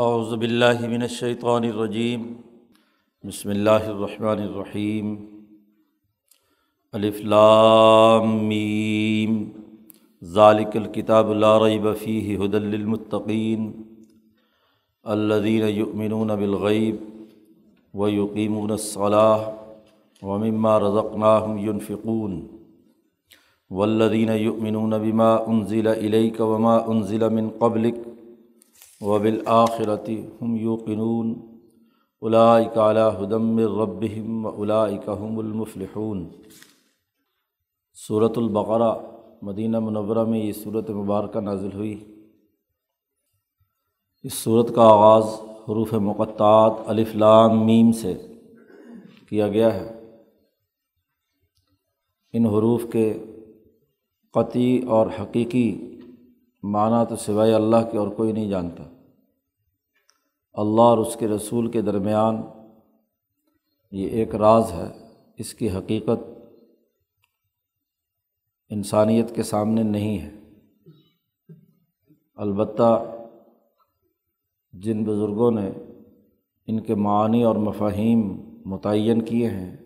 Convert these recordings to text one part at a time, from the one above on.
اعوذ باللہ من الشیطان الرجیم، بسم اللہ الرحمن الرحیم، الف لام میم، ذالک الکتاب لا ریب فیہ هدى للمتقین، الذین یؤمنون بالغیب ویقیمون الصلاة ومما رزقناهم ينفقون والذین یؤمنون بما انزل الیک وما انزل من قبلک وبالآخرتی ہم یوقنون اولائک علی ہدم ربہم و المفلحون. صورت البقرہ مدینہ منورہ میں یہ صورت مبارکہ نازل ہوئی. اس صورت کا آغاز حروف مقطعات، الف، لام، میم سے کیا گیا ہے۔ ان حروف کے قطعی اور حقیقی معنی تو سوائے اللہ کے اور کوئی نہیں جانتا۔ اللہ اور اس کے رسول کے درمیان یہ ایک راز ہے۔ اس کی حقیقت انسانیت کے سامنے نہیں ہے۔ البتہ جن بزرگوں نے ان کے معنی اور مفاہیم متعین کیے ہیں،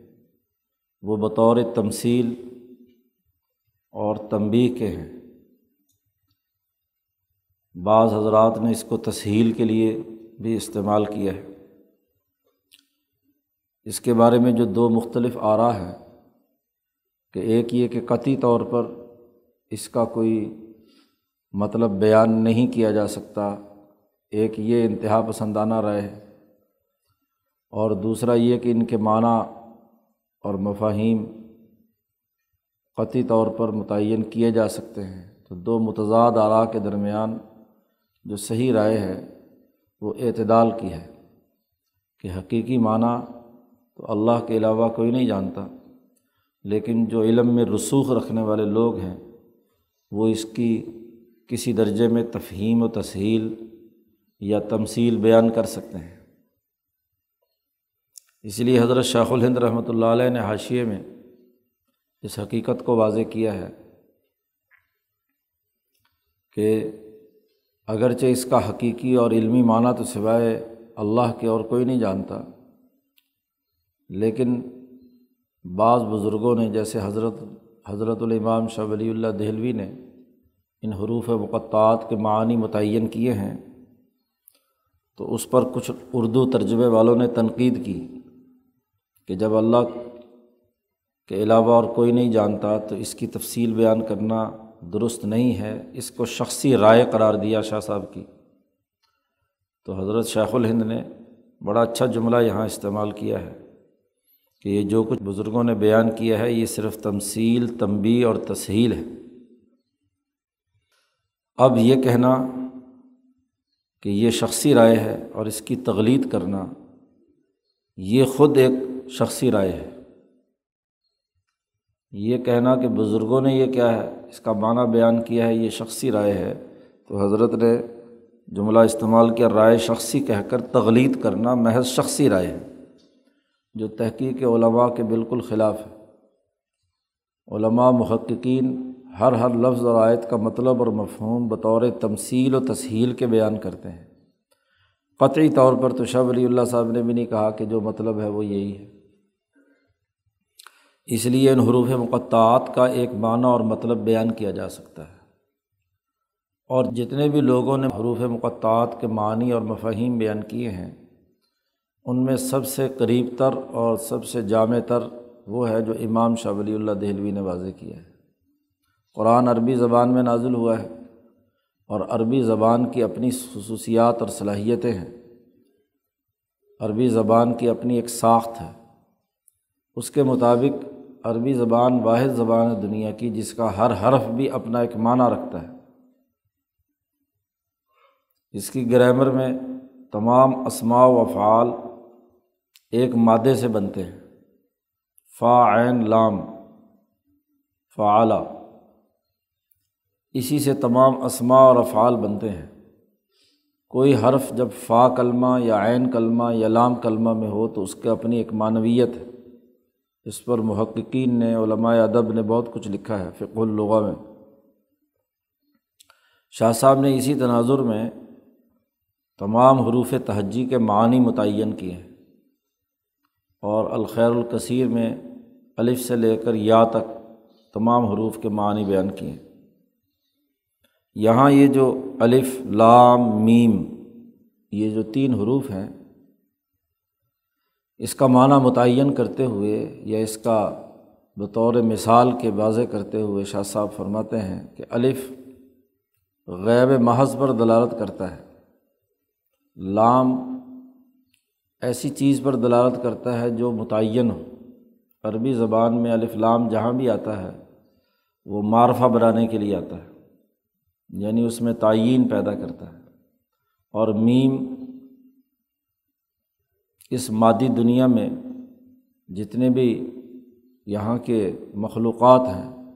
وہ بطور تمثیل اور تنبیہ کے ہیں۔ بعض حضرات نے اس کو تسہیل کے لیے بھی استعمال کیا ہے۔ اس کے بارے میں جو دو مختلف آ رہا ہے کہ ایک یہ کہ قطعی طور پر اس کا کوئی مطلب بیان نہیں کیا جا سکتا، ایک یہ انتہا پسندانہ رہے اور دوسرا یہ کہ ان کے معنی اور مفاہیم قطعی طور پر متعین کیے جا سکتے ہیں۔ تو دو متضاد آرا کے درمیان جو صحیح رائے ہے، وہ اعتدال کی ہے کہ حقیقی معنی تو اللہ کے علاوہ کوئی نہیں جانتا، لیکن جو علم میں رسوخ رکھنے والے لوگ ہیں، وہ اس کی کسی درجے میں تفہیم و تسہیل یا تمثیل بیان کر سکتے ہیں۔ اس لیے حضرت شاخ الہند رحمۃ اللہ علیہ نے حاشیے میں اس حقیقت کو واضح کیا ہے کہ اگرچہ اس کا حقیقی اور علمی معنی تو سوائے اللہ کے اور کوئی نہیں جانتا، لیکن بعض بزرگوں نے جیسے حضرت حضرت الامام شاہ ولی اللہ دہلوی نے ان حروف مقطعات کے معنی متعین کیے ہیں، تو اس پر کچھ اردو ترجمے والوں نے تنقید کی کہ جب اللہ کے علاوہ اور کوئی نہیں جانتا تو اس کی تفصیل بیان کرنا درست نہیں ہے، اس کو شخصی رائے قرار دیا شاہ صاحب کی۔ تو حضرت شیخ الہند نے بڑا اچھا جملہ یہاں استعمال کیا ہے کہ یہ جو کچھ بزرگوں نے بیان کیا ہے، یہ صرف تمثیل تنبی اور تسہیل ہے۔ اب یہ کہنا کہ یہ شخصی رائے ہے اور اس کی تغلید کرنا، یہ خود ایک شخصی رائے ہے۔ یہ کہنا کہ بزرگوں نے یہ کیا ہے اس کا معنی بیان کیا ہے، یہ شخصی رائے ہے۔ تو حضرت نے جملہ استعمال کیا، رائے شخصی کہہ کر تغلید کرنا محض شخصی رائے ہے، جو تحقیق علماء کے بالکل خلاف ہے۔ علماء محققین ہر ہر لفظ اور آیت کا مطلب اور مفہوم بطور تمثیل و تسہیل کے بیان کرتے ہیں۔ قطعی طور پر تو شاہ ولی اللہ صاحب نے بھی نہیں کہا کہ جو مطلب ہے وہ یہی ہے۔ اس لیے ان حروف مقطعات کا ایک معنی اور مطلب بیان کیا جا سکتا ہے۔ اور جتنے بھی لوگوں نے حروف مقطعات کے معنی اور مفاہیم بیان کیے ہیں، ان میں سب سے قریب تر اور سب سے جامع تر وہ ہے جو امام شاہ ولی اللہ دہلوی نے واضح کیا ہے۔ قرآن عربی زبان میں نازل ہوا ہے اور عربی زبان کی اپنی خصوصیات اور صلاحیتیں ہیں۔ عربی زبان کی اپنی ایک ساخت ہے۔ اس کے مطابق عربی زبان واحد زبان ہے دنیا کی، جس کا ہر حرف بھی اپنا ایک معنی رکھتا ہے۔ اس کی گرامر میں تمام اسماع و افعال ایک مادے سے بنتے ہیں۔ فا، عین، لام فعلا اسی سے تمام اسماع اور افعال بنتے ہیں۔ کوئی حرف جب فا کلمہ یا عین کلمہ یا لام کلمہ میں ہو تو اس کے اپنی ایک معنویت ہے۔ اس پر محققین نے، علماء ادب نے بہت کچھ لکھا ہے فق الغا میں۔ شاہ صاحب نے اسی تناظر میں تمام حروف تہجی کے معنی متعین کیے ہیں۔ اور الخیر الکثیر میں الف سے لے کر یا تک تمام حروف کے معنی بیان کیے ہیں۔ یہاں یہ جو الف، لام، میم، یہ جو تین حروف ہیں اس کا معنی متعین کرتے ہوئے یا اس کا بطور مثال کے واضح کرتے ہوئے شاہ صاحب فرماتے ہیں کہ الف غیب محض پر دلالت کرتا ہے۔ لام ایسی چیز پر دلالت کرتا ہے جو متعین ہو۔ عربی زبان میں الف لام جہاں بھی آتا ہے، وہ معرفہ بنانے کے لیے آتا ہے یعنی اس میں تعین پیدا کرتا ہے۔ اور میم اس مادی دنیا میں جتنے بھی یہاں کے مخلوقات ہیں،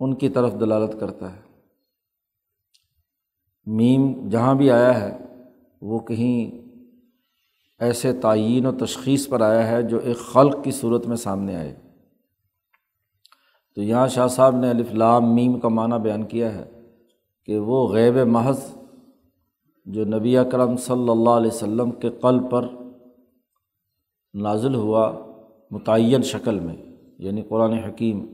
ان کی طرف دلالت کرتا ہے۔ میم جہاں بھی آیا ہے، وہ کہیں ایسے تعین و تشخیص پر آیا ہے جو ایک خلق کی صورت میں سامنے آئے۔ تو یہاں شاہ صاحب نے لام میم کا معنی بیان کیا ہے کہ وہ غیب محض جو نبی اکرم صلی اللہ علیہ وسلم کے قلب پر نازل ہوا متعین شکل میں یعنی قرآن حکیم۔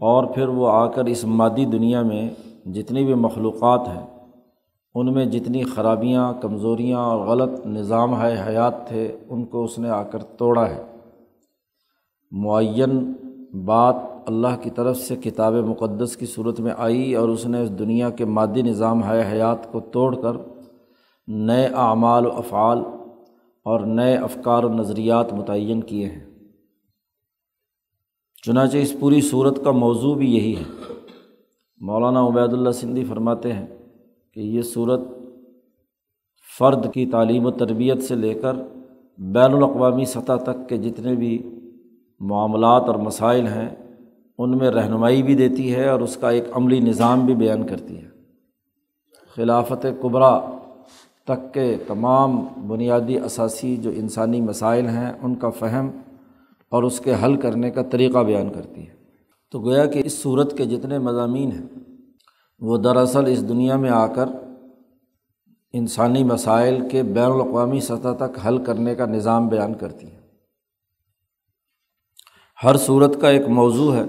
اور پھر وہ آ کر اس مادی دنیا میں جتنی بھی مخلوقات ہیں، ان میں جتنی خرابیاں، کمزوریاں اور غلط نظام ہے، حیات تھے، ان کو اس نے آ کر توڑا ہے۔ معین بات اللہ کی طرف سے کتاب مقدس کی صورت میں آئی اور اس نے اس دنیا کے مادی نظام ہے، حیات کو توڑ کر نئے اعمال و افعال اور نئے افکار و نظریات متعین کیے ہیں۔ چنانچہ اس پوری صورت کا موضوع بھی یہی ہے۔ مولانا عبید اللہ سندھی فرماتے ہیں کہ یہ صورت فرد کی تعلیم و تربیت سے لے کر بین الاقوامی سطح تک کے جتنے بھی معاملات اور مسائل ہیں، ان میں رہنمائی بھی دیتی ہے اور اس کا ایک عملی نظام بھی بیان کرتی ہے۔ خلافت قبرا تک کے تمام بنیادی اثاثی جو انسانی مسائل ہیں، ان کا فہم اور اس کے حل کرنے کا طریقہ بیان کرتی ہے۔ تو گویا کہ اس صورت کے جتنے مضامین ہیں، وہ دراصل اس دنیا میں آ کر انسانی مسائل کے بین الاقوامی سطح تک حل کرنے کا نظام بیان کرتی ہے ہر صورت کا ایک موضوع ہے،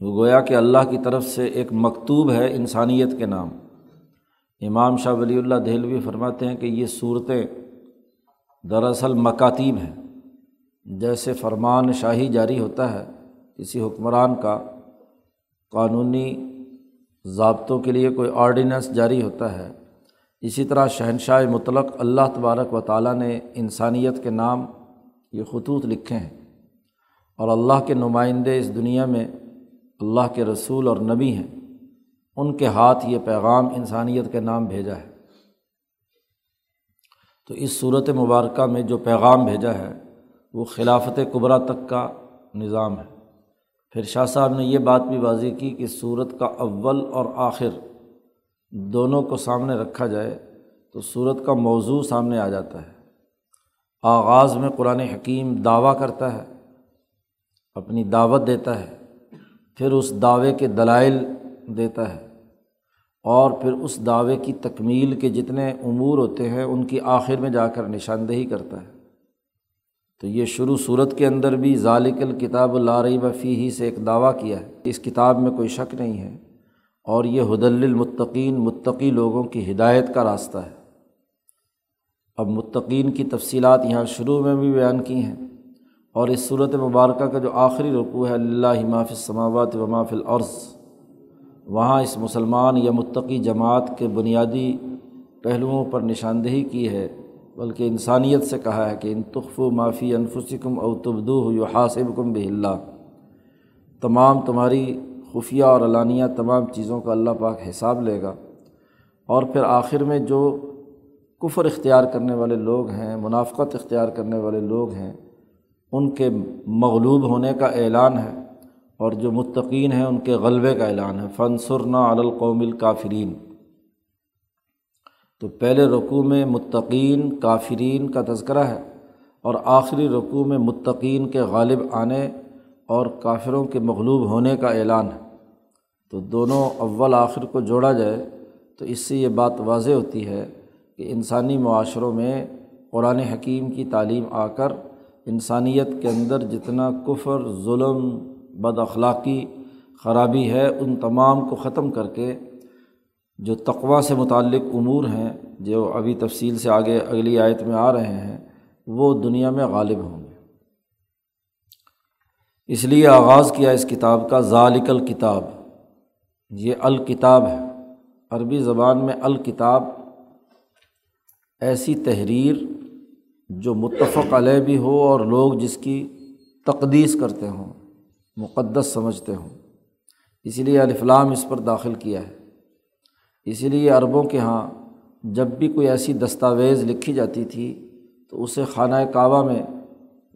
وہ گویا کہ اللہ کی طرف سے ایک مکتوب ہے انسانیت کے نام۔ امام شاہ ولی اللہ دہلوی فرماتے ہیں کہ یہ صورتیں دراصل مکاتیب ہیں۔ جیسے فرمان شاہی جاری ہوتا ہے کسی حکمران کا، قانونی ضابطوں کے لیے کوئی آرڈیننس جاری ہوتا ہے۔ اسی طرح شہنشاہ مطلق اللہ تبارک و تعالیٰ نے انسانیت کے نام یہ خطوط لکھے ہیں۔ اور اللہ کے نمائندے اس دنیا میں اللہ کے رسول اور نبی ہیں۔ ان کے ہاتھ یہ پیغام انسانیت کے نام بھیجا ہے۔ تو اس صورت مبارکہ میں جو پیغام بھیجا ہے، وہ خلافت قبرا تک کا نظام ہے۔ پھر شاہ صاحب نے یہ بات بھی واضح کی کہ صورت کا اول اور آخر دونوں کو سامنے رکھا جائے تو صورت کا موضوع سامنے آ جاتا ہے۔ آغاز میں قرآن حکیم دعویٰ کرتا ہے، اپنی دعوت دیتا ہے، پھر اس دعوے کے دلائل دیتا ہے۔ اور پھر اس دعوے کی تکمیل کے جتنے امور ہوتے ہیں، ان کی آخر میں جا کر نشاندہی کرتا ہے۔ تو یہ شروع صورت کے اندر بھی ذالک الکتاب لارئی وفی ہی سے ایک دعویٰ کیا ہے۔ اس کتاب میں کوئی شک نہیں ہے۔ اور یہ حدل المطقین متقی لوگوں کی ہدایت کا راستہ ہے۔ اب متقین کی تفصیلات یہاں شروع میں بھی بیان کی ہیں۔ اور اس صورت مبارکہ کا جو آخری رقوع ہے اللہ ماف السماوات و ماف العرض وہاں اس مسلمان یا متقی جماعت کے بنیادی پہلوؤں پر نشاندہی کی ہے، بلکہ انسانیت سے کہا ہے کہ ان تخف و معافی انفسکم او تبدو یو حاصب کم بہ تمام تمہاری خفیہ اور علانیہ تمام چیزوں کا اللہ پاک حساب لے گا۔ اور پھر آخر میں جو کفر اختیار کرنے والے لوگ ہیں، منافقت اختیار کرنے والے لوگ ہیں، ان کے مغلوب ہونے کا اعلان ہے۔ اور جو متقین ہیں ان کے غلبے کا اعلان ہے۔ فنسرنا القوم الکافرین تو پہلے رقوع میں متقین کافرین کا تذکرہ ہے اور آخری رقوع میں متقین کے غالب آنے اور کافروں کے مغلوب ہونے کا اعلان ہے۔ تو دونوں اول آخر کو جوڑا جائے تو اس سے یہ بات واضح ہوتی ہے کہ انسانی معاشروں میں قرآن حکیم کی تعلیم آ کر انسانیت کے اندر جتنا کفر، ظلم بد اخلاقی خرابی ہے، ان تمام کو ختم کر کے جو تقوا سے متعلق امور ہیں، جو ابھی تفصیل سے آگے اگلی آیت میں آ رہے ہیں، وہ دنیا میں غالب ہوں گے۔ اس لیے آغاز کیا اس کتاب کا ذالک الکتاب۔ یہ الکتاب ہے۔ عربی زبان میں الکتاب ایسی تحریر جو متفق علیہ بھی ہو اور لوگ جس کی تقدیس کرتے ہوں۔ مقدس سمجھتے ہوں۔ اسی لیے الفلام اس پر داخل کیا ہے۔ اسی لیے عربوں کے یہاں جب بھی کوئی ایسی دستاویز لکھی جاتی تھی تو اسے خانہ کعبہ میں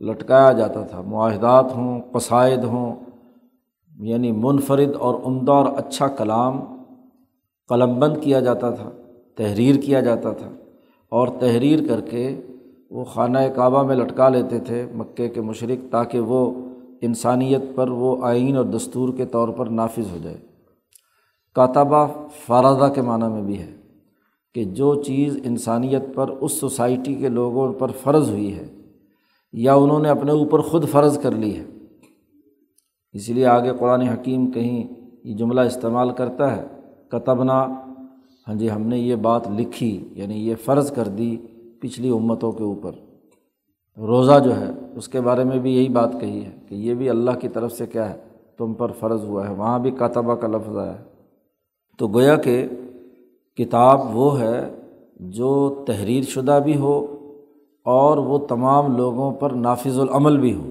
لٹکایا جاتا تھا۔ معاہدات ہوں، قصائد ہوں یعنی منفرد اور عمدہ اور اچھا کلام قلم بند کیا جاتا تھا، تحریر کیا جاتا تھا۔ اور تحریر کر کے وہ خانہ کعبہ میں لٹکا لیتے تھے مکے کے مشرق تاکہ وہ انسانیت پر وہ آئین اور دستور کے طور پر نافذ ہو جائے۔ کاتبہ فارادہ کے معنیٰ میں بھی ہے کہ جو چیز انسانیت پر اس سوسائٹی کے لوگوں پر فرض ہوئی ہے یا انہوں نے اپنے اوپر خود فرض کر لی ہے۔ اس لیے آگے قرآن حکیم کہیں یہ جملہ استعمال کرتا ہے، کتبنا ہاں جی ہم نے یہ بات لکھی یعنی یہ فرض کر دی پچھلی امتوں کے اوپر۔ روزہ جو ہے، اس کے بارے میں بھی یہی بات کہی ہے کہ یہ بھی اللہ کی طرف سے کیا ہے، تم پر فرض ہوا ہے، وہاں بھی کاتبہ کا لفظ آیا ہے۔ تو گویا کہ کتاب وہ ہے جو تحریر شدہ بھی ہو اور وہ تمام لوگوں پر نافذ العمل بھی ہو۔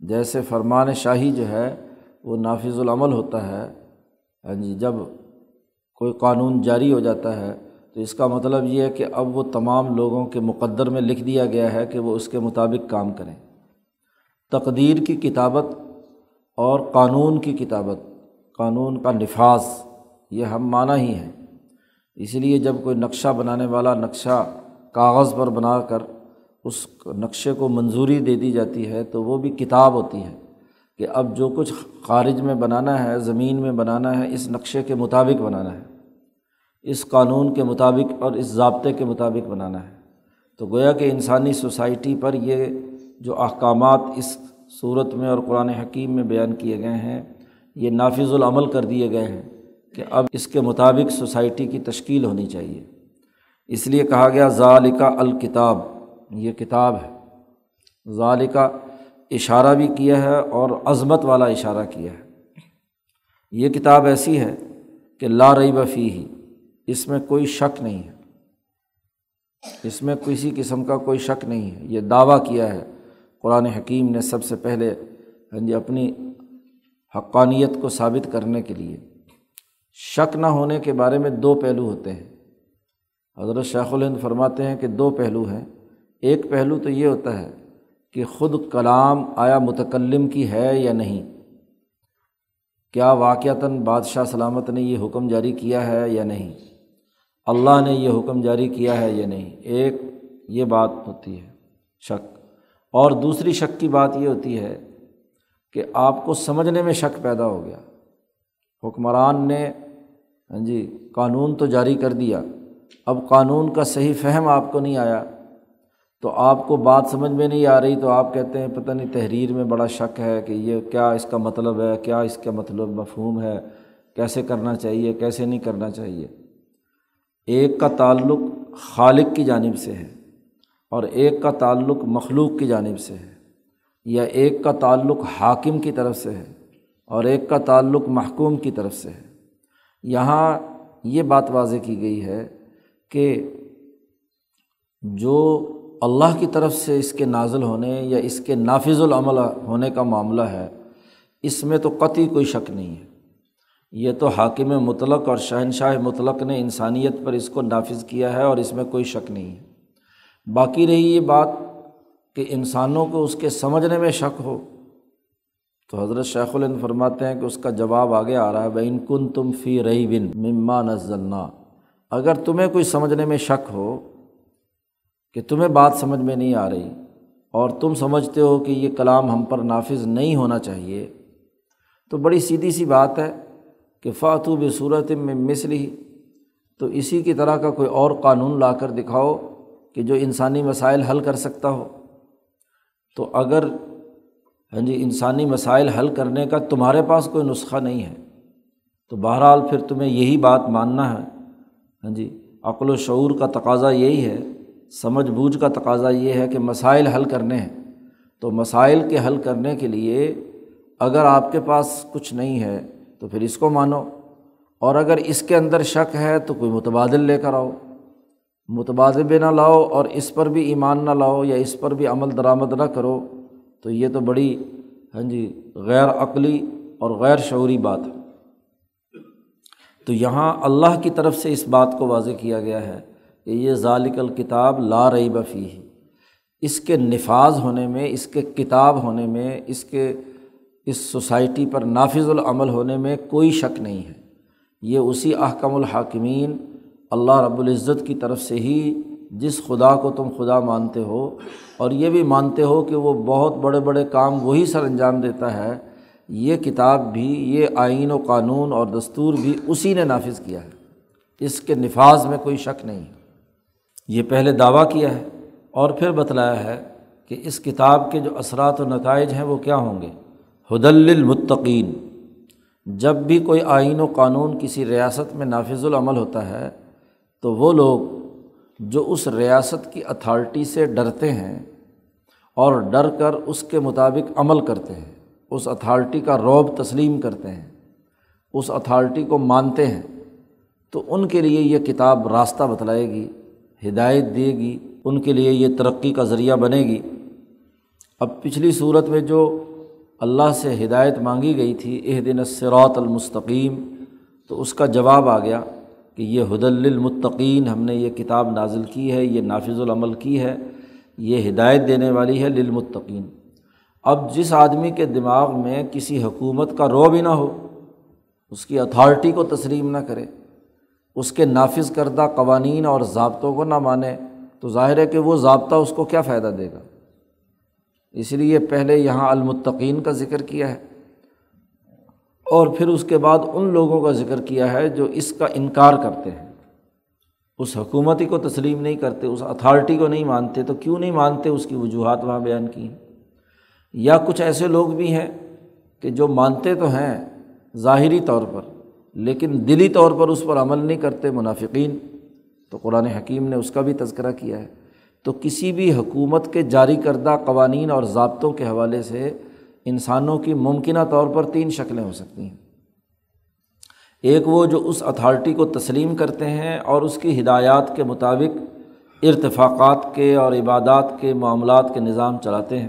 جیسے فرمان شاہی جو ہے، وہ نافذ العمل ہوتا ہے۔ ہاں جی جب کوئی قانون جاری ہو جاتا ہے تو اس کا مطلب یہ ہے کہ اب وہ تمام لوگوں کے مقدر میں لکھ دیا گیا ہے کہ وہ اس کے مطابق کام کریں۔ تقدیر کی کتابت اور قانون کی کتابت، قانون کا نفاذ، یہ ہم معنی ہی ہیں۔ اس لیے جب کوئی نقشہ بنانے والا نقشہ کاغذ پر بنا کر اس نقشے کو منظوری دے دی جاتی ہے تو وہ بھی کتاب ہوتی ہے کہ اب جو کچھ خارج میں بنانا ہے، زمین میں بنانا ہے، اس نقشے کے مطابق بنانا ہے۔ اس قانون کے مطابق اور اس ضابطے کے مطابق بنانا ہے۔ تو گویا کہ انسانی سوسائٹی پر یہ جو احکامات اس صورت میں اور قرآن حکیم میں بیان کیے گئے ہیں، یہ نافذ العمل کر دیے گئے ہیں کہ اب اس کے مطابق سوسائٹی کی تشکیل ہونی چاہیے۔ اس لیے کہا گیا ذالکہ الکتاب، یہ کتاب ہے۔ ذالکہ اشارہ بھی کیا ہے اور عظمت والا اشارہ کیا ہے۔ یہ کتاب ایسی ہے کہ لا رئی بفی ہی اس میں کوئی شک نہیں ہے۔ اس میں کسی قسم کا کوئی شک نہیں ہے۔ یہ دعویٰ کیا ہے۔ قرآن حکیم نے سب سے پہلے ہاں جی اپنی حقانیت کو ثابت کرنے کے لیے شک نہ ہونے کے بارے میں دو پہلو ہوتے ہیں۔ حضرت شیخ الہند فرماتے ہیں کہ دو پہلو ہیں۔ ایک پہلو تو یہ ہوتا ہے کہ خود کلام آیا متکلم کی ہے یا نہیں۔ کیا واقعتاً بادشاہ سلامت نے یہ حکم جاری کیا ہے یا نہیں؟ اللہ نے یہ حکم جاری کیا ہے یا نہیں؟ ایک، یہ بات ہوتی ہے، شک۔ اور دوسری شک کی بات یہ ہوتی ہے کہ آپ کو سمجھنے میں شک پیدا ہو گیا۔ حکمران نے ہاں جی قانون تو جاری کر دیا۔ اب قانون کا صحیح فہم آپ کو نہیں آیا۔ تو آپ کو بات سمجھ میں نہیں آ رہی، تو آپ کہتے ہیں پتہ نہیں تحریر میں بڑا شک ہے کہ یہ کیا اس کا مطلب ہے، کیا اس کا مطلب مفہوم ہے، کیسے کرنا چاہیے، کیسے نہیں کرنا چاہیے۔ ایک کا تعلق خالق کی جانب سے ہے اور ایک کا تعلق مخلوق کی جانب سے ہے یا ایک کا تعلق حاکم کی طرف سے ہے اور ایک کا تعلق محکوم کی طرف سے ہے۔ یہاں یہ بات واضح کی گئی ہے کہ جو اللہ کی طرف سے اس کے نازل ہونے یا اس کے نافذ العمل ہونے کا معاملہ ہے، اس میں تو قطعی کوئی شک نہیں ہے۔ یہ تو حاکم مطلق اور شہنشاہ مطلق نے انسانیت پر اس کو نافذ کیا ہے اور اس میں کوئی شک نہیں ہے۔ باقی رہی یہ بات کہ انسانوں کو اس کے سمجھنے میں شک ہو۔ تو حضرت شیخ الند فرماتے ہیں کہ اس کا جواب آگے آ رہا ہے بین کن تم فی رئی بن مما نزلنا اگر تمہیں کوئی سمجھنے میں شک ہو کہ تمہیں بات سمجھ میں نہیں آ رہی اور تم سمجھتے ہو کہ یہ کلام ہم پر نافذ نہیں ہونا چاہیے، تو بڑی سیدھی سی بات ہے۔ کہ فاتو صورت میں مثل ہی تو اسی کی طرح کا کوئی اور قانون لا کر دکھاؤ کہ جو انسانی مسائل حل کر سکتا ہو۔ تو اگر ہاں جی انسانی مسائل حل کرنے کا تمہارے پاس کوئی نسخہ نہیں ہے، تو بہرحال پھر تمہیں یہی بات ماننا ہے۔ ہاں جی عقل و شعور کا تقاضا یہی ہے، سمجھ بوجھ کا تقاضا یہ ہے کہ مسائل حل کرنے ہیں۔ تو مسائل کے حل کرنے کے لیے اگر آپ کے پاس کچھ نہیں ہے تو پھر اس کو مانو۔ اور اگر اس کے اندر شک ہے تو کوئی متبادل لے کر آؤ۔ متبادل بھی نہ لاؤ اور اس پر بھی ایمان نہ لاؤ یا اس پر بھی عمل درآمد نہ کرو، تو یہ تو بڑی ہاں جی غیر عقلی اور غیر شعوری بات ہے۔ تو یہاں اللہ کی طرف سے اس بات کو واضح کیا گیا ہے کہ یہ ذالک الکتاب لا رئی بفی ہے اس کے نفاذ ہونے میں، اس کے کتاب ہونے میں، اس کے اس سوسائٹی پر نافذ العمل ہونے میں کوئی شک نہیں ہے۔ یہ اسی احکم الحاکمین اللہ رب العزت کی طرف سے ہی جس خدا کو تم خدا مانتے ہو، اور یہ بھی مانتے ہو کہ وہ بہت بڑے بڑے کام وہی سر انجام دیتا ہے، یہ کتاب بھی، یہ آئین و قانون اور دستور بھی اسی نے نافذ کیا ہے۔ اس کے نفاذ میں کوئی شک نہیں۔ یہ پہلے دعویٰ کیا ہے اور پھر بتلایا ہے کہ اس کتاب کے جو اثرات و نتائج ہیں وہ کیا ہوں گے۔ حدل المطقین جب بھی کوئی آئین و قانون کسی ریاست میں نافذ العمل ہوتا ہے، تو وہ لوگ جو اس ریاست کی اتھارٹی سے ڈرتے ہیں اور ڈر کر اس کے مطابق عمل کرتے ہیں، اس اتھارٹی کا روب تسلیم کرتے ہیں، اس اتھارٹی کو مانتے ہیں، تو ان کے لیے یہ کتاب راستہ بتلائے گی، ہدایت دے گی، ان کے لیے یہ ترقی کا ذریعہ بنے گی۔ اب پچھلی صورت میں جو اللہ سے ہدایت مانگی گئی تھی اح دن سرات المستقیم، تو اس کا جواب آ گیا کہ یہ حد المطقین ہم نے یہ کتاب نازل کی ہے، یہ نافذ العمل کی ہے، یہ ہدایت دینے والی ہے للمتقین۔ اب جس آدمی کے دماغ میں کسی حکومت کا رو بھی نہ ہو، اس کی اتھارٹی کو تسلیم نہ کرے، اس کے نافذ کردہ قوانین اور ضابطوں کو نہ مانے، تو ظاہر ہے کہ وہ ضابطہ اس کو کیا فائدہ دے گا؟ اس لیے پہلے یہاں المطقین کا ذکر کیا ہے اور پھر اس کے بعد ان لوگوں کا ذکر کیا ہے جو اس کا انکار کرتے ہیں۔ اس حکومتی کو تسلیم نہیں کرتے، اس اتھارٹی کو نہیں مانتے، تو کیوں نہیں مانتے؟ اس کی وجوہات وہاں بیان کی ہیں۔ یا کچھ ایسے لوگ بھی ہیں کہ جو مانتے تو ہیں ظاہری طور پر، لیکن دلی طور پر اس پر عمل نہیں کرتے، منافقین۔ تو قرآن حکیم نے اس کا بھی تذکرہ کیا ہے۔ تو کسی بھی حکومت کے جاری کردہ قوانین اور ضابطوں کے حوالے سے انسانوں کی ممکنہ طور پر تین شکلیں ہو سکتی ہیں۔ ایک وہ جو اس اتھارٹی کو تسلیم کرتے ہیں اور اس کی ہدایات کے مطابق ارتفاقات کے اور عبادات کے معاملات کے نظام چلاتے ہیں۔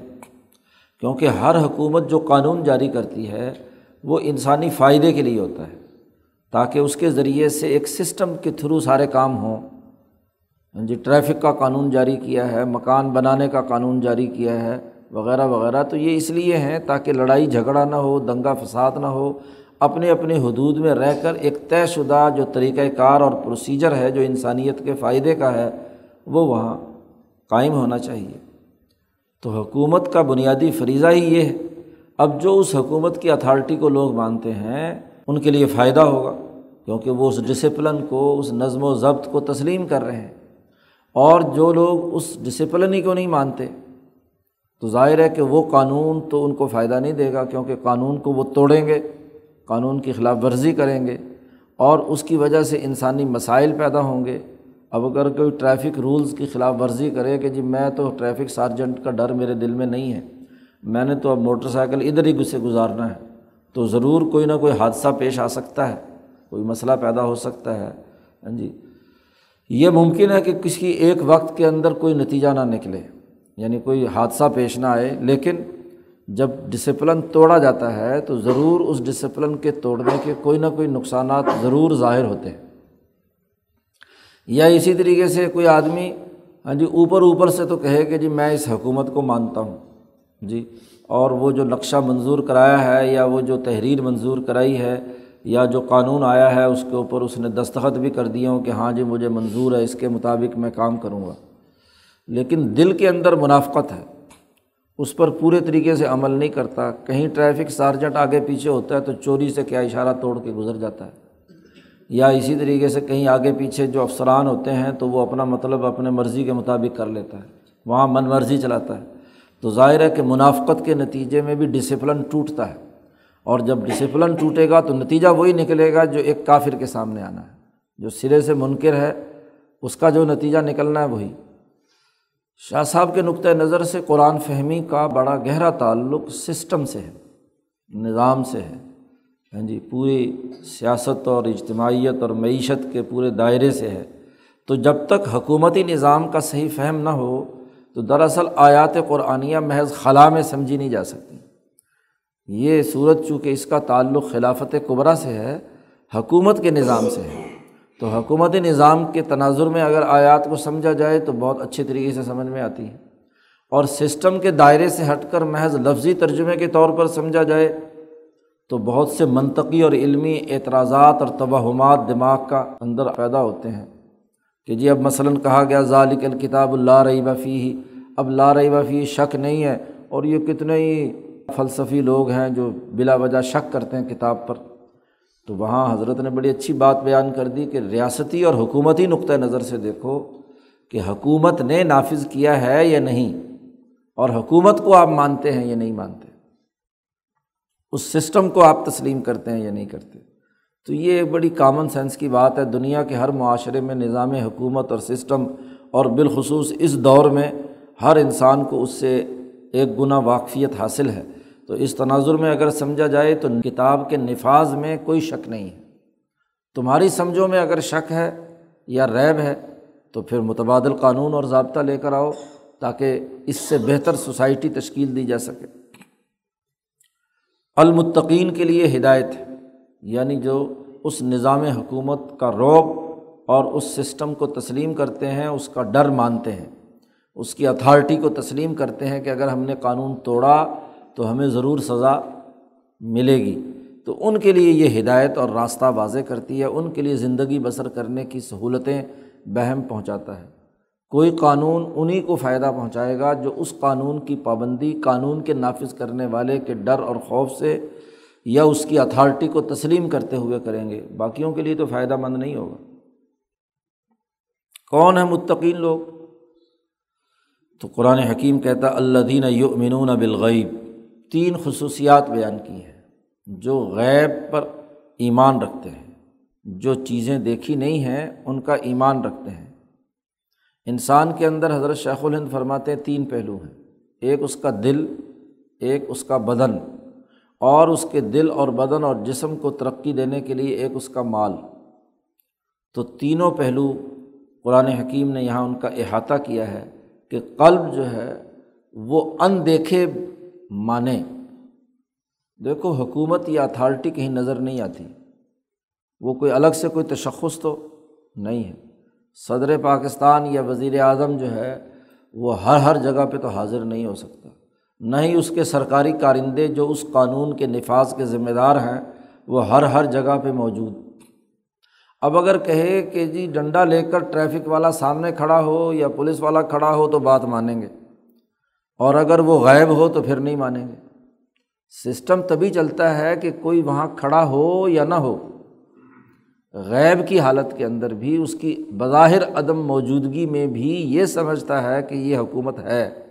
کیونکہ ہر حکومت جو قانون جاری کرتی ہے، وہ انسانی فائدے کے لیے ہوتا ہے، تاکہ اس کے ذریعے سے ایک سسٹم کے تھرو سارے کام ہوں۔ ہاں جی ٹریفک کا قانون جاری کیا ہے، مکان بنانے کا قانون جاری کیا ہے، وغیرہ وغیرہ۔ تو یہ اس لیے ہیں تاکہ لڑائی جھگڑا نہ ہو، دنگا فساد نہ ہو، اپنے اپنے حدود میں رہ کر ایک طے شدہ جو طریقۂ کار اور پروسیجر ہے، جو انسانیت کے فائدے کا ہے، وہ وہاں قائم ہونا چاہیے۔ تو حکومت کا بنیادی فریضہ ہی یہ ہے۔ اب جو اس حکومت کی اتھارٹی کو لوگ مانتے ہیں، ان کے لیے فائدہ ہوگا، کیونکہ وہ اس ڈسپلن کو، اس نظم و ضبط کو تسلیم کر رہے ہیں۔ اور جو لوگ اس ڈسپلن ہی کو نہیں مانتے، تو ظاہر ہے کہ وہ قانون تو ان کو فائدہ نہیں دے گا، کیونکہ قانون کو وہ توڑیں گے، قانون کی خلاف ورزی کریں گے اور اس کی وجہ سے انسانی مسائل پیدا ہوں گے۔ اب اگر کوئی ٹریفک رولز کی خلاف ورزی کرے کہ جی میں تو ٹریفک سارجنٹ کا ڈر میرے دل میں نہیں ہے، میں نے تو اب موٹر سائیکل ادھر ہی سے گزارنا ہے، تو ضرور کوئی نہ کوئی حادثہ پیش آ سکتا ہے، کوئی مسئلہ پیدا ہو سکتا ہے۔ ہاں جی؟ یہ ممکن ہے کہ کسی ایک وقت کے اندر کوئی نتیجہ نہ نکلے یعنی کوئی حادثہ پیش نہ آئے، لیکن جب ڈسپلن توڑا جاتا ہے تو ضرور اس ڈسپلن کے توڑنے کے کوئی نہ کوئی نقصانات ضرور ظاہر ہوتے ہیں۔ یا اسی طریقے سے کوئی آدمی ہاں جی اوپر اوپر سے تو کہے کہ جی میں اس حکومت کو مانتا ہوں جی اور وہ جو نقشہ منظور کرایا ہے یا وہ جو تحریر منظور کرائی ہے یا جو قانون آیا ہے اس کے اوپر اس نے دستخط بھی کر دیے ہوں کہ ہاں جی مجھے منظور ہے، اس کے مطابق میں کام کروں گا۔ لیکن دل کے اندر منافقت ہے۔ اس پر پورے طریقے سے عمل نہیں کرتا۔ کہیں ٹریفک سارجنٹ آگے پیچھے ہوتا ہے تو چوری سے کیا اشارہ توڑ کے گزر جاتا ہے۔ یا اسی طریقے سے کہیں آگے پیچھے جو افسران ہوتے ہیں تو وہ اپنا مطلب اپنے مرضی کے مطابق کر لیتا ہے۔ وہاں من مرضی چلاتا ہے۔ تو ظاہر ہے کہ منافقت کے نتیجے میں بھی ڈسپلن ٹوٹتا ہے۔ اور جب ڈسپلن ٹوٹے گا تو نتیجہ وہی نکلے گا جو ایک کافر کے سامنے آنا ہے، جو سرے سے منکر ہے، اس کا جو نتیجہ نکلنا ہے وہی۔ شاہ صاحب کے نقطۂ نظر سے قرآن فہمی کا بڑا گہرا تعلق سسٹم سے ہے، نظام سے ہے۔ ہاں جی پوری سیاست اور اجتماعیت اور معیشت کے پورے دائرے سے ہے۔ تو جب تک حکومتی نظام کا صحیح فہم نہ ہو، تو دراصل آیات قرآنیہ محض خلا میں سمجھی نہیں جا سکتی۔ یہ صورت چونکہ اس کا تعلق خلافت قبرا سے ہے، حکومت کے نظام سے ہے۔ تو حکومتی نظام کے تناظر میں اگر آیات کو سمجھا جائے تو بہت اچھے طریقے سے سمجھ میں آتی ہے۔ اور سسٹم کے دائرے سے ہٹ کر محض لفظی ترجمے کے طور پر سمجھا جائے تو بہت سے منطقی اور علمی اعتراضات اور توہمات دماغ کا اندر پیدا ہوتے ہیں۔ کہ جی اب مثلاً کہا گیا، ذالک الکتاب اللہ رئی وفی ہی اب لا رئی وفی شک نہیں ہے اور یہ کتنے ہی فلسفی لوگ ہیں جو بلا وجہ شک کرتے ہیں کتاب پر۔ تو وہاں حضرت نے بڑی اچھی بات بیان کر دی کہ ریاستی اور حکومتی نقطۂ نظر سے دیکھو کہ حکومت نے نافذ کیا ہے یا نہیں، اور حکومت کو آپ مانتے ہیں یا نہیں مانتے۔ اس سسٹم کو آپ تسلیم کرتے ہیں یا نہیں کرتے۔ تو یہ ایک بڑی کامن سینس کی بات ہے۔ دنیا کے ہر معاشرے میں نظام حکومت اور سسٹم اور بالخصوص اس دور میں ہر انسان کو اس سے ایک گنا واقفیت حاصل ہے۔ تو اس تناظر میں اگر سمجھا جائے تو کتاب کے نفاذ میں کوئی شک نہیں ہے۔ تمہاری سمجھو میں اگر شک ہے یا ریب ہے تو پھر متبادل قانون اور ضابطہ لے کر آؤ تاکہ اس سے بہتر سوسائٹی تشکیل دی جا سکے۔ المتقین کے لیے ہدایت ہے یعنی جو اس نظام حکومت کا روب اور اس سسٹم کو تسلیم کرتے ہیں، اس کا ڈر مانتے ہیں۔ اس کی اتھارٹی کو تسلیم کرتے ہیں کہ اگر ہم نے قانون توڑا تو ہمیں ضرور سزا ملے گی۔ تو ان کے لیے یہ ہدایت اور راستہ واضح کرتی ہے، ان کے لیے زندگی بسر کرنے کی سہولتیں بہم پہنچاتا ہے۔ کوئی قانون انہیں کو فائدہ پہنچائے گا جو اس قانون کی پابندی، قانون کے نافذ کرنے والے کے ڈر اور خوف سے یا اس کی اتھارٹی کو تسلیم کرتے ہوئے کریں گے۔ باقیوں کے لیے تو فائدہ مند نہیں ہوگا۔ کون ہے متقین لوگ؟ تو قرآن حکیم کہتا اللہ دین یؤمنون بالغیب، تین خصوصیات بیان کی ہیں۔ جو غیب پر ایمان رکھتے ہیں، جو چیزیں دیکھی نہیں ہیں، ان کا ایمان رکھتے ہیں۔ انسان کے اندر حضرت شیخ الہند فرماتے ہیں، تین پہلو ہیں۔ ایک اس کا دل، ایک اس کا بدن، اور اس کے دل اور بدن اور جسم کو ترقی دینے کے لیے ایک اس کا مال۔ تو تینوں پہلو قرآن حکیم نے یہاں ان کا احاطہ کیا ہے۔ کہ قلب جو ہے وہ ان دیکھے مانے۔ دیکھو، حکومت یا اتھارٹی کہیں نظر نہیں آتی۔ وہ کوئی الگ سے کوئی تشخص تو نہیں ہے۔ صدر پاکستان یا وزیر اعظم جو ہے وہ ہر ہر جگہ پہ تو حاضر نہیں ہو سکتا۔ نہ ہی اس کے سرکاری کارندے جو اس قانون کے نفاذ کے ذمہ دار ہیں، وہ ہر ہر جگہ پہ موجود۔ اب اگر کہے کہ جی ڈنڈا لے کر ٹریفک والا سامنے کھڑا ہو یا پولیس والا کھڑا ہو تو بات مانیں گے۔ اور اگر وہ غائب ہو تو پھر نہیں مانیں گے۔ سسٹم تبھی چلتا ہے کہ کوئی وہاں کھڑا ہو یا نہ ہو۔ غیب کی حالت کے اندر بھی اس کی بظاہر عدم موجودگی میں بھی یہ سمجھتا ہے کہ یہ حکومت ہے۔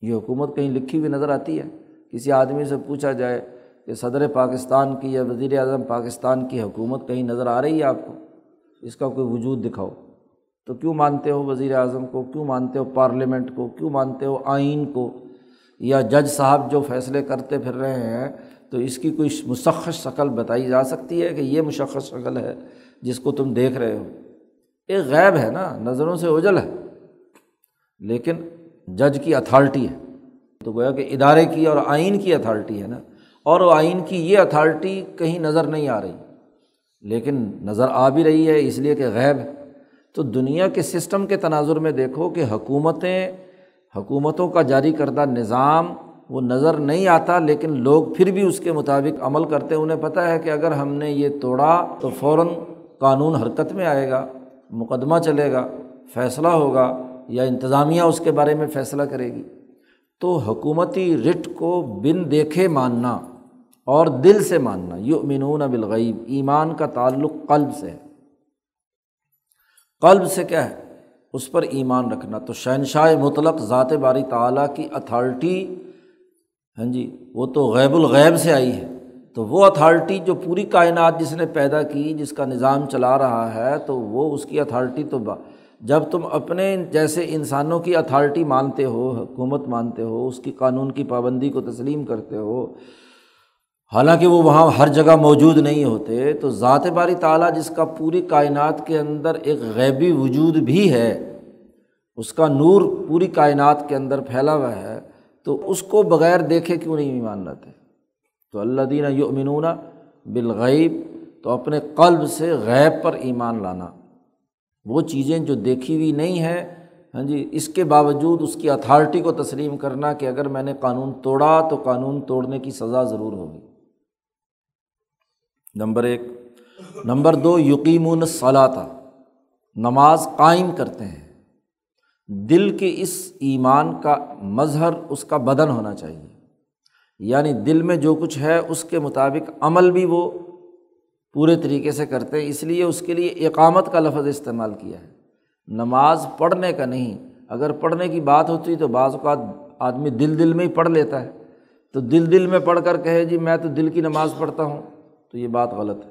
یہ حکومت کہیں لکھی ہوئی نظر آتی ہے۔ کسی آدمی سے پوچھا جائے کہ صدر پاکستان کی یا وزیر اعظم پاکستان کی حکومت کہیں نظر آ رہی ہے آپ کو؟ اس کا کوئی وجود دکھاؤ۔ تو کیوں مانتے ہو وزیر اعظم کو؟ کیوں مانتے ہو پارلیمنٹ کو؟ کیوں مانتے ہو آئین کو؟ یا جج صاحب جو فیصلے کرتے پھر رہے ہیں، تو اس کی کوئی مشخص شکل بتائی جا سکتی ہے کہ یہ مشخص شکل ہے جس کو تم دیکھ رہے ہو؟ ایک غیب ہے نا، نظروں سے اوجل ہے۔ لیکن جج کی اتھارٹی ہے۔ تو گویا کہ ادارے کی اور آئین کی اتھارٹی ہے نا۔ اور آئین کی یہ اتھارٹی کہیں نظر نہیں آ رہی۔ لیکن نظر آ بھی رہی ہے اس لیے کہ غیب۔ ہے تو دنیا کے سسٹم کے تناظر میں دیکھو کہ حکومتیں، حکومتوں کا جاری کردہ نظام وہ نظر نہیں آتا، لیکن لوگ پھر بھی اس کے مطابق عمل کرتے انہیں پتہ ہے کہ اگر ہم نے یہ توڑا تو فوراً قانون حرکت میں آئے گا، مقدمہ چلے گا، فیصلہ ہوگا یا انتظامیہ اس کے بارے میں فیصلہ کرے گی۔ تو حکومتی رٹ کو بن دیکھے ماننا اور دل سے ماننا یو بالغیب، ایمان کا تعلق قلب سے ہے۔ قلب سے کیا ہے؟ اس پر ایمان رکھنا۔ تو شہنشاہ مطلق ذات باری تعلیٰ کی اتھارٹی ہاں جی وہ تو غیب الغیب سے آئی ہے۔ تو وہ اتھارٹی جو پوری کائنات جس نے پیدا کی، جس کا نظام چلا رہا ہے، تو وہ اس کی اتھارٹی تو با، جب تم اپنے جیسے انسانوں کی اتھارٹی مانتے ہو، حکومت مانتے ہو، اس کی قانون کی پابندی کو تسلیم کرتے ہو حالانکہ وہ وہاں ہر جگہ موجود نہیں ہوتے، تو ذات باری تعالیٰ جس کا پوری کائنات کے اندر ایک غیبی وجود بھی ہے، اس کا نور پوری کائنات کے اندر پھیلا ہوا ہے، تو اس کو بغیر دیکھے کیوں نہیں ایمان رہتے تو اللہ دینہ یؤمنون بالغیب، تو اپنے قلب سے غیب پر ایمان لانا۔ وہ چیزیں جو دیکھی ہوئی نہیں ہیں ہاں جی اس کے باوجود اس کی اتھارٹی کو تسلیم کرنا کہ اگر میں نے قانون توڑا تو قانون توڑنے کی سزا ضرور ہوگی۔ نمبر ایک۔ نمبر دو یقین صلاح نماز قائم کرتے ہیں۔ دل کے اس ایمان کا مظہر، اس کا بدن ہونا چاہیے۔ یعنی دل میں جو کچھ ہے، اس کے مطابق عمل بھی وہ پورے طریقے سے کرتے ہیں۔ اس لیے اس کے لیے اقامت کا لفظ استعمال کیا ہے۔ نماز پڑھنے کا نہیں۔ اگر پڑھنے کی بات ہوتی تو بعض اوقات آدمی دل دل میں ہی پڑھ لیتا ہے۔ تو دل دل میں پڑھ کر کہے جی میں تو دل کی نماز پڑھتا ہوں۔ تو یہ بات غلط ہے۔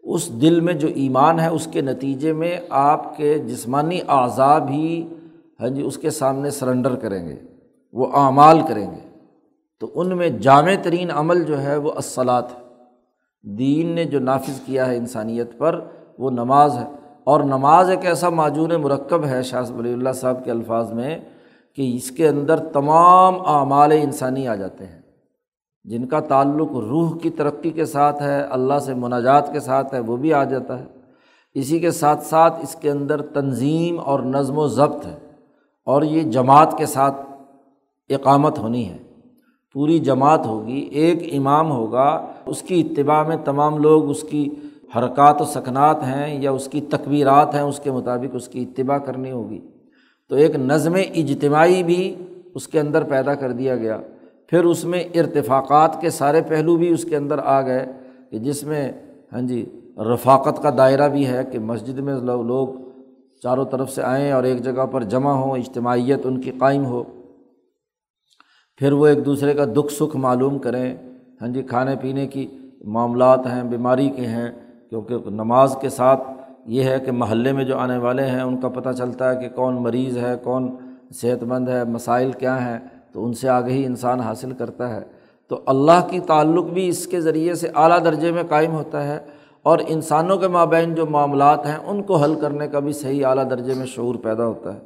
اس دل میں جو ایمان ہے، اس کے نتیجے میں آپ کے جسمانی اعضاء بھی ہاں جی اس کے سامنے سرنڈر کریں گے، وہ اعمال کریں گے۔ تو ان میں جامع ترین عمل جو ہے، وہ اصلاط ہے۔ دین نے جو نافذ کیا ہے انسانیت پر، وہ نماز ہے۔ اور نماز ایک ایسا معجون مرکب ہے شاہ ولی اللہ صاحب کے الفاظ میں، کہ اس کے اندر تمام اعمال انسانی آ جاتے ہیں۔ جن کا تعلق روح کی ترقی کے ساتھ ہے، اللہ سے مناجات کے ساتھ ہے، وہ بھی آ جاتا ہے۔ اسی کے ساتھ ساتھ اس کے اندر تنظیم اور نظم و ضبط ہے اور یہ جماعت کے ساتھ اقامت ہونی ہے۔ پوری جماعت ہوگی، ایک امام ہوگا، اس کی اتباع میں تمام لوگ اس کی حرکات و سکنات ہیں یا اس کی تقبیرات ہیں، اس کے مطابق اس کی اتباع کرنی ہوگی۔ تو ایک نظم اجتماعی بھی اس کے اندر پیدا کر دیا گیا۔ پھر اس میں ارتفاقات کے سارے پہلو بھی اس کے اندر آ گئے کہ جس میں ہاں جی رفاقت کا دائرہ بھی ہے کہ مسجد میں لوگ چاروں طرف سے آئیں اور ایک جگہ پر جمع ہوں، اجتماعیت ان کی قائم ہو۔ پھر وہ ایک دوسرے کا دکھ سکھ معلوم کریں۔ ہاں جی کھانے پینے کی معاملات ہیں، بیماری کے ہیں، کیونکہ نماز کے ساتھ یہ ہے کہ محلے میں جو آنے والے ہیں، ان کا پتہ چلتا ہے کہ کون مریض ہے، کون صحت مند ہے، مسائل کیا ہیں۔ تو ان سے آگے ہی انسان حاصل کرتا ہے۔ تو اللہ کی تعلق بھی اس کے ذریعے سے اعلیٰ درجے میں قائم ہوتا ہے اور انسانوں کے مابین جو معاملات ہیں، ان کو حل کرنے کا بھی صحیح اعلیٰ درجے میں شعور پیدا ہوتا ہے۔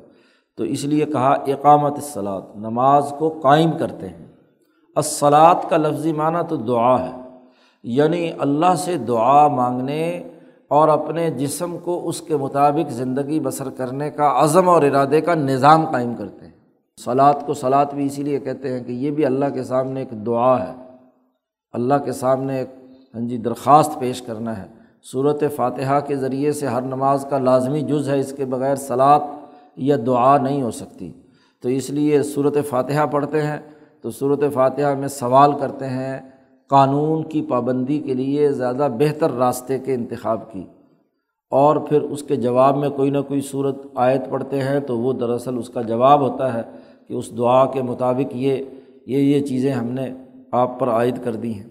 تو اس لیے کہا، اقامت اصلاط نماز کو قائم کرتے ہیں۔ اصلاط کا لفظی معنیٰ تو دعا ہے۔ یعنی اللہ سے دعا مانگنے اور اپنے جسم کو اس کے مطابق زندگی بسر کرنے کا، عزم اور ارادے کا نظام قائم کرتے ہیں۔ سلاد کو سلاد بھی اسی لیے کہتے ہیں کہ یہ بھی اللہ کے سامنے ایک دعا ہے۔ اللہ کے سامنے ایک ہاں جی درخواست پیش کرنا ہے۔ صورت فاتحہ کے ذریعے سے ہر نماز کا لازمی جز ہے، اس کے بغیر سلاد یا دعا نہیں ہو سکتی۔ تو اس لیے صورت فاتحہ پڑھتے ہیں۔ تو صورت فاتحہ میں سوال کرتے ہیں، قانون کی پابندی کے لیے زیادہ بہتر راستے کے انتخاب کی۔ اور پھر اس کے جواب میں کوئی نہ کوئی صورت آیت پڑھتے ہیں تو وہ دراصل اس کا جواب ہوتا ہے کہ اس دعا کے مطابق یہ یہ یہ چیزیں ہم نے آپ پر عائد کر دی ہیں۔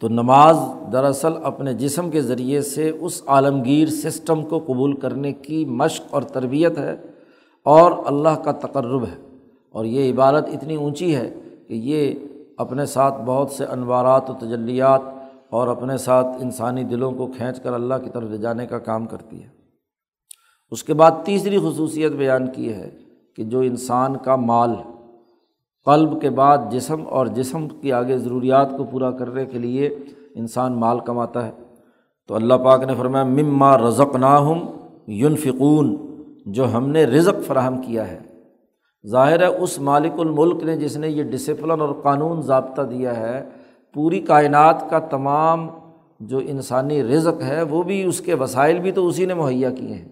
تو نماز دراصل اپنے جسم کے ذریعے سے اس عالمگیر سسٹم کو قبول کرنے کی مشق اور تربیت ہے اور اللہ کا تقرب ہے۔ اور یہ عبارت اتنی اونچی ہے کہ یہ اپنے ساتھ بہت سے انوارات و تجلیات اور اپنے ساتھ انسانی دلوں کو کھینچ کر اللہ کی طرف لے جانے کا کام کرتی ہے۔ اس کے بعد تیسری خصوصیت بیان کی ہے کہ جو انسان کا مال قلب کے بعد جسم اور جسم کی آگے ضروریات کو پورا کرنے کے لیے انسان مال کماتا ہے۔ تو اللہ پاک نے فرمایا، مما رزق ناہم یون فکون جو ہم نے رزق فراہم کیا ہے۔ ظاہر ہے، اس مالک الملک نے جس نے یہ ڈسپلن اور قانون ضابطہ دیا ہے پوری کائنات کا تمام جو انسانی رزق ہے، وہ بھی اس کے وسائل بھی تو اسی نے مہیا کیے ہیں۔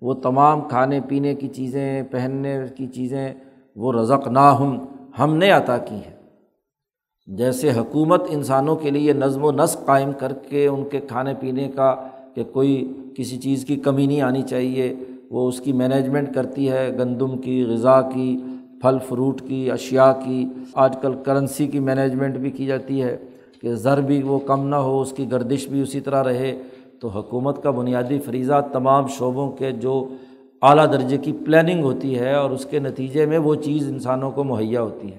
وہ تمام کھانے پینے کی چیزیں، پہننے کی چیزیں، وہ رزق نہ ہم ہم نے عطا کی ہیں۔ جیسے حکومت انسانوں کے لیے نظم و نسق قائم کر کے ان کے کھانے پینے کا کہ کوئی کسی چیز کی کمی نہیں آنی چاہیے، وہ اس کی مینجمنٹ کرتی ہے، گندم کی، غذا کی پھل، فروٹ کی اشیا کی، آج کل کرنسی کی مینجمنٹ بھی کی جاتی ہے کہ زر بھی وہ کم نہ ہو، اس کی گردش بھی اسی طرح رہے۔ تو حکومت کا بنیادی فریضہ تمام شعبوں کے جو اعلیٰ درجے کی پلاننگ ہوتی ہے اور اس کے نتیجے میں وہ چیز انسانوں کو مہیا ہوتی ہے۔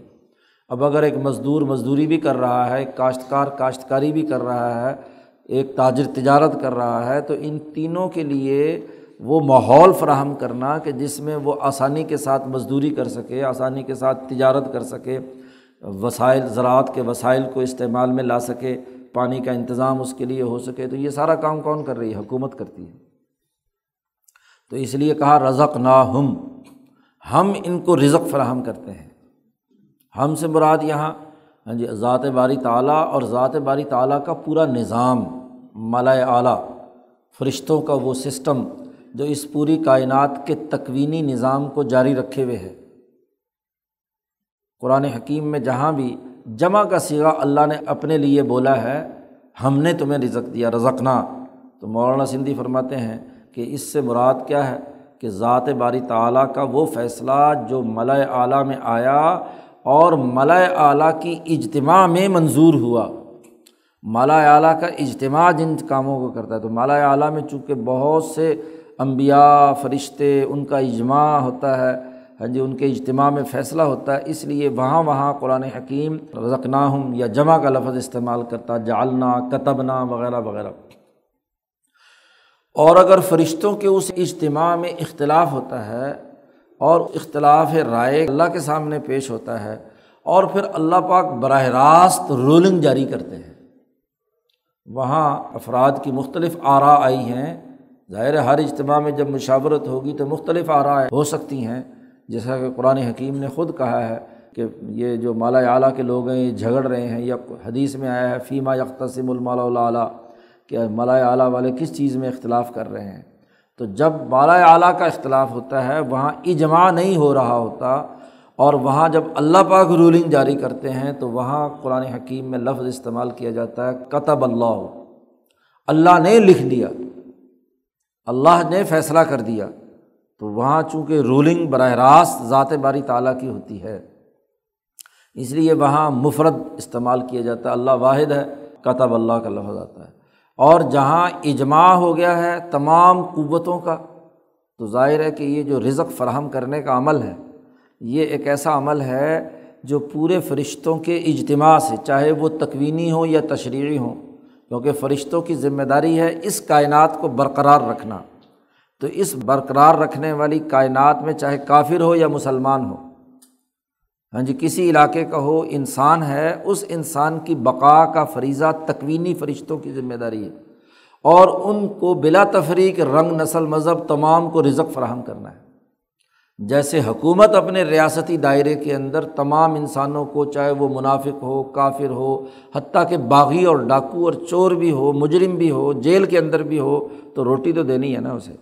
اب اگر ایک مزدور مزدوری بھی کر رہا ہے، ایک کاشتکار کاشتکاری بھی کر رہا ہے، ایک تاجر تجارت کر رہا ہے، تو ان تینوں کے لیے وہ ماحول فراہم کرنا کہ جس میں وہ آسانی کے ساتھ مزدوری کر سکے، آسانی کے ساتھ تجارت کر سکے، وسائل، زراعت کے وسائل کو استعمال میں لا سکے، پانی کا انتظام اس کے لیے ہو سکے، تو یہ سارا کام کون کر رہی ہے؟ حکومت کرتی ہے۔ تو اس لیے کہا رزق نا ہم ہم ان کو رزق فراہم کرتے ہیں۔ ہم سے مراد یہاں ہاں جی ذات باری تعلیٰ اور ذات باری تعلیٰ کا پورا نظام مالا اعلیٰ، فرشتوں کا وہ سسٹم جو اس پوری کائنات کے تکوینی نظام کو جاری رکھے ہوئے ہے قرآن حکیم میں جہاں بھی جمع کا سیگا اللہ نے اپنے لیے بولا ہے، ہم نے تمہیں رزق دیا، رزقنا۔ تو مولانا سندھی فرماتے ہیں کہ اس سے مراد کیا ہے؟ کہ ذات باری تعلیٰ کا وہ فیصلہ جو ملائے اعلیٰ میں آیا اور ملائے اعلیٰ کی اجتماع میں منظور ہوا۔ مالا اعلیٰ کا اجتماع جن کاموں کو کرتا ہے، تو مالا اعلیٰ میں چونکہ بہت سے امبیا فرشتے، ان کا اجماع ہوتا ہے۔ ہاں جی ان کے اجتماع میں فیصلہ ہوتا ہے۔ اس لیے وہاں وہاں قرآن حکیم رقنا ہوں یا جمع کا لفظ استعمال کرتا جالنا کتبنا وغیرہ وغیرہ۔ اور اگر فرشتوں کے اس اجتماع میں اختلاف ہوتا ہے اور اختلاف رائے اللہ کے سامنے پیش ہوتا ہے اور پھر اللہ پاک براہ راست رولنگ جاری کرتے ہیں، وہاں افراد کی مختلف آرا آئی ہیں۔ ظاہر ہر اجتماع میں جب مشاورت ہوگی تو مختلف آرا ہو سکتی ہیں، جیسا کہ قرآن حکیم نے خود کہا ہے کہ یہ جو مالا اعلیٰ کے لوگ ہیں، یہ جھگڑ رہے ہیں، یا حدیث میں آیا ہے فیمہ یکتسم المالا اعلیٰ کہ مالا اعلیٰ والے کس چیز میں اختلاف کر رہے ہیں۔ تو جب مالا اعلیٰ کا اختلاف ہوتا ہے، وہاں اجماع نہیں ہو رہا ہوتا، اور وہاں جب اللہ پاک رولنگ جاری کرتے ہیں، تو وہاں قرآن حکیم میں لفظ استعمال کیا جاتا ہے، کتب اللہ اللہ نے لکھ دیا۔ اللہ نے فیصلہ کر دیا، تو وہاں چونکہ رولنگ براہ راست ذات باری تعالیٰ کی ہوتی ہے، اس لیے وہاں مفرد استعمال کیا جاتا ہے۔ اللہ واحد ہے کتب اللہ کا لفظ آتا ہے۔ اور جہاں اجماع ہو گیا ہے تمام قوتوں کا، تو ظاہر ہے کہ یہ جو رزق فراہم کرنے کا عمل ہے، یہ ایک ایسا عمل ہے جو پورے فرشتوں کے اجتماع سے، چاہے وہ تکوینی ہوں یا تشریحی ہوں کیونکہ فرشتوں کی ذمہ داری ہے اس کائنات کو برقرار رکھنا۔ تو اس برقرار رکھنے والی کائنات میں چاہے کافر ہو یا مسلمان ہو ہاں جی کسی علاقے کا ہو، انسان ہے، اس انسان کی بقا کا فریضہ تکوینی فرشتوں کی ذمہ داری ہے۔ اور ان کو بلا تفریق رنگ، نسل، مذہب تمام کو رزق فراہم کرنا ہے۔ جیسے حکومت اپنے ریاستی دائرے کے اندر تمام انسانوں کو چاہے وہ منافق ہو، کافر ہو، حتیٰ کہ باغی اور ڈاکو اور چور بھی ہو، مجرم بھی ہو، جیل کے اندر بھی ہو، تو روٹی تو دینی ہے نا اسے۔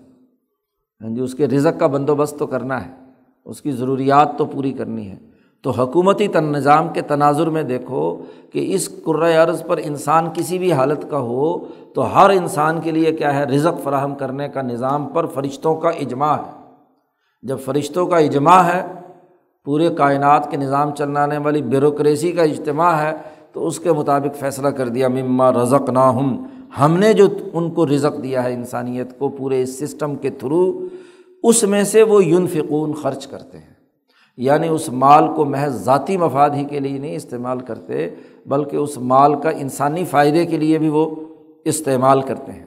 ہاں جی اس کے رزق کا بندوبست تو کرنا ہے۔ اس کی ضروریات تو پوری کرنی ہے۔ تو حکومتی تن نظام کے تناظر میں دیکھو کہ اس عرض پر انسان کسی بھی حالت کا ہو، تو ہر انسان کے لیے کیا ہے؟ رزق فراہم کرنے کا نظام پر فرشتوں کا اجماع ہے۔ جب فرشتوں کا اجماع ہے، پورے کائنات کے نظام چلانے والی بیوروکریسی کا اجتماع ہے، تو اس کے مطابق فیصلہ کر دیا، مما رزق نا ہم ہم نے جو ان کو رزق دیا ہے انسانیت کو پورے اس سسٹم کے تھرو، اس میں سے وہ یون فکون خرچ کرتے ہیں۔ یعنی اس مال کو محض ذاتی مفاد ہی کے لیے نہیں استعمال کرتے، بلکہ اس مال کا انسانی فائدے کے لیے بھی وہ استعمال کرتے ہیں۔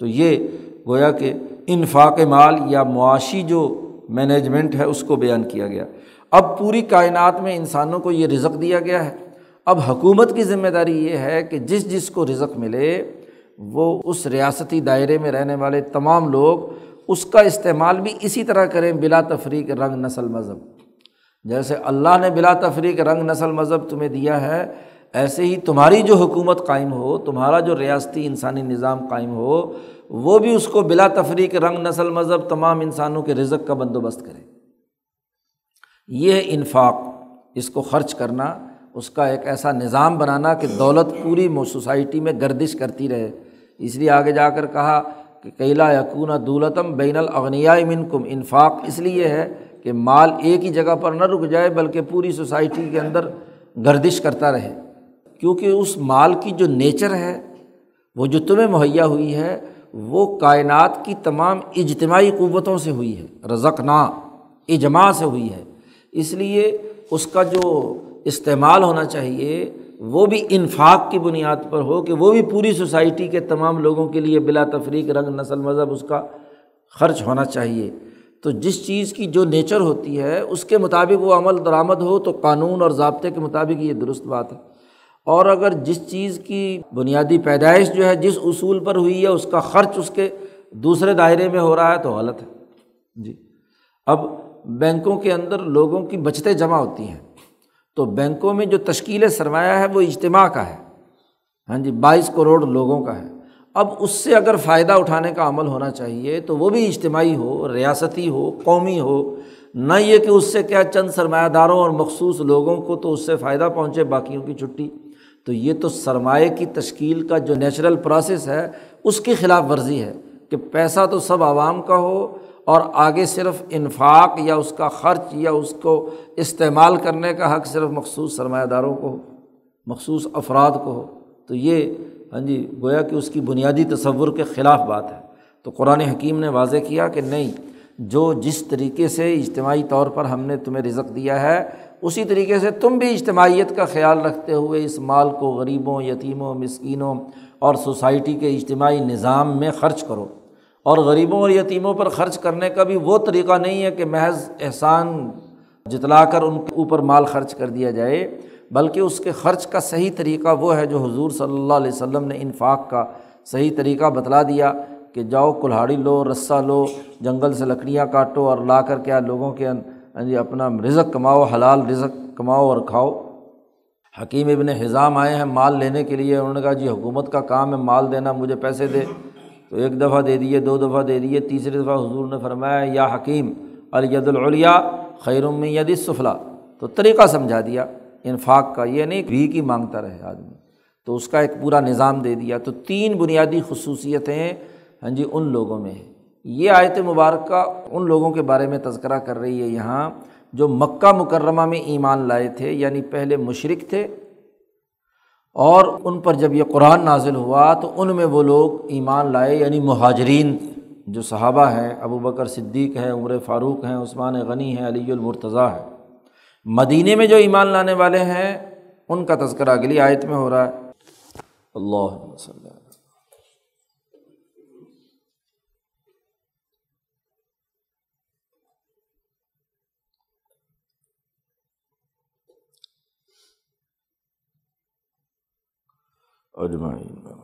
تو یہ گویا کہ انفاق مال یا معاشی جو مینجمنٹ ہے، اس کو بیان کیا گیا۔ اب پوری کائنات میں انسانوں کو یہ رزق دیا گیا ہے۔ اب حکومت کی ذمہ داری یہ ہے کہ جس جس کو رزق ملے، وہ اس ریاستی دائرے میں رہنے والے تمام لوگ اس کا استعمال بھی اسی طرح کریں بلا تفریق رنگ نسل مذہب۔ جیسے اللہ نے بلا تفریق رنگ نسل مذہب تمہیں دیا ہے، ایسے ہی تمہاری جو حکومت قائم ہو، تمہارا جو ریاستی انسانی نظام قائم ہو وہ بھی اس کو بلا تفریق رنگ، نسل، مذہب، تمام انسانوں کے رزق کا بندوبست کرے۔ یہ انفاق، اس کو خرچ کرنا، اس کا ایک ایسا نظام بنانا کہ دولت پوری سوسائٹی میں گردش کرتی رہے۔ اس لیے آگے جا کر کہا کہ کیلا یقون دولتم بین الاغنیا من کم انفاق اس لیے ہے کہ مال ایک ہی جگہ پر نہ رک جائے، بلکہ پوری سوسائٹی کے اندر گردش کرتا رہے۔ کیونکہ اس مال کی جو نیچر ہے، وہ جو تمہیں مہیا ہوئی ہے وہ کائنات کی تمام اجتماعی قوتوں سے ہوئی ہے رزق نا اجماع سے ہوئی ہے۔ اس لیے اس کا جو استعمال ہونا چاہیے، وہ بھی انفاق کی بنیاد پر ہو کہ وہ بھی پوری سوسائٹی کے تمام لوگوں کے لیے بلا تفریق، رنگ، نسل، مذہب اس کا خرچ ہونا چاہیے۔ تو جس چیز کی جو نیچر ہوتی ہے، اس کے مطابق وہ عمل درآمد ہو تو قانون اور ضابطے کے مطابق یہ درست بات ہے۔ اور اگر جس چیز کی بنیادی پیدائش جو ہے جس اصول پر ہوئی ہے اس کا خرچ اس کے دوسرے دائرے میں ہو رہا ہے تو غلط ہے۔ جی۔ اب بینکوں کے اندر لوگوں کی بچتیں جمع ہوتی ہیں۔ تو بینکوں میں جو تشکیل سرمایہ ہے وہ اجتماع کا ہے۔ ہاں جی بائیس کروڑ لوگوں کا ہے۔ اب اس سے اگر فائدہ اٹھانے کا عمل ہونا چاہیے تو وہ بھی اجتماعی ہو، ریاستی ہو، قومی ہو۔ نہ یہ کہ اس سے کیا چند سرمایہ داروں اور مخصوص لوگوں کو تو اس سے فائدہ پہنچے، باقیوں کی چھٹی۔ تو یہ تو سرمایہ کی تشکیل کا جو نیچرل پروسیس ہے، اس کی خلاف ورزی ہے کہ پیسہ تو سب عوام کا ہو اور آگے صرف انفاق یا اس کا خرچ یا اس کو استعمال کرنے کا حق صرف مخصوص سرمایہ داروں کو ہو، مخصوص افراد کو ہو۔ تو یہ ہاں جی گویا کہ اس کی بنیادی تصور کے خلاف بات ہے۔ تو قرآن حکیم نے واضح کیا کہ نہیں، جو جس طریقے سے اجتماعی طور پر ہم نے تمہیں رزق دیا ہے اسی طریقے سے تم بھی اجتماعیت کا خیال رکھتے ہوئے اس مال کو غریبوں، یتیموں، مسکینوں اور سوسائٹی کے اجتماعی نظام میں خرچ کرو۔ اور غریبوں اور یتیموں پر خرچ کرنے کا بھی وہ طریقہ نہیں ہے کہ محض احسان جتلا کر ان کے اوپر مال خرچ کر دیا جائے، بلکہ اس کے خرچ کا صحیح طریقہ وہ ہے جو حضور صلی اللہ علیہ وسلم نے انفاق کا صحیح طریقہ بتلا دیا کہ جاؤ کلہاڑی لو، رسہ لو، جنگل سے لکڑیاں کاٹو اور لا کر کیا لوگوں کے ہاں جی اپنا رزق کماؤ، حلال رزق کماؤ اور کھاؤ۔ حکیم ابن حضام آئے ہیں مال لینے کے لیے، انہوں نے کہا جی حکومت کا کام ہے، مال دینا، مجھے پیسے دے۔ تو ایک دفعہ دے دیے، دو دفعہ دے دیے تیسری دفعہ حضور نے فرمایا، یا حکیم الید العلیا خیرم ید سفلا تو طریقہ سمجھا دیا، انفاق کا، یہ نہیں بھی کی مانگتا رہے آدمی۔ تو اس کا ایک پورا نظام دے دیا۔ تو تین بنیادی خصوصیتیں ہاں جی ان لوگوں میں ہیں۔ یہ آیت مبارکہ ان لوگوں کے بارے میں تذکرہ کر رہی ہے یہاں جو مکہ مکرمہ میں ایمان لائے تھے یعنی پہلے مشرق تھے، اور ان پر جب یہ قرآن نازل ہوا تو ان میں وہ لوگ ایمان لائے یعنی مہاجرین جو صحابہ ہیں، ابو بکر صدیق ہیں، عمر فاروق ہیں، عثمان غنی ہیں، علی المرتضیٰ ہے مدینہ میں جو ایمان لانے والے ہیں، ان کا تذکرہ اگلی آیت میں ہو رہا ہے۔ اللہ وسلم۔ اجمعین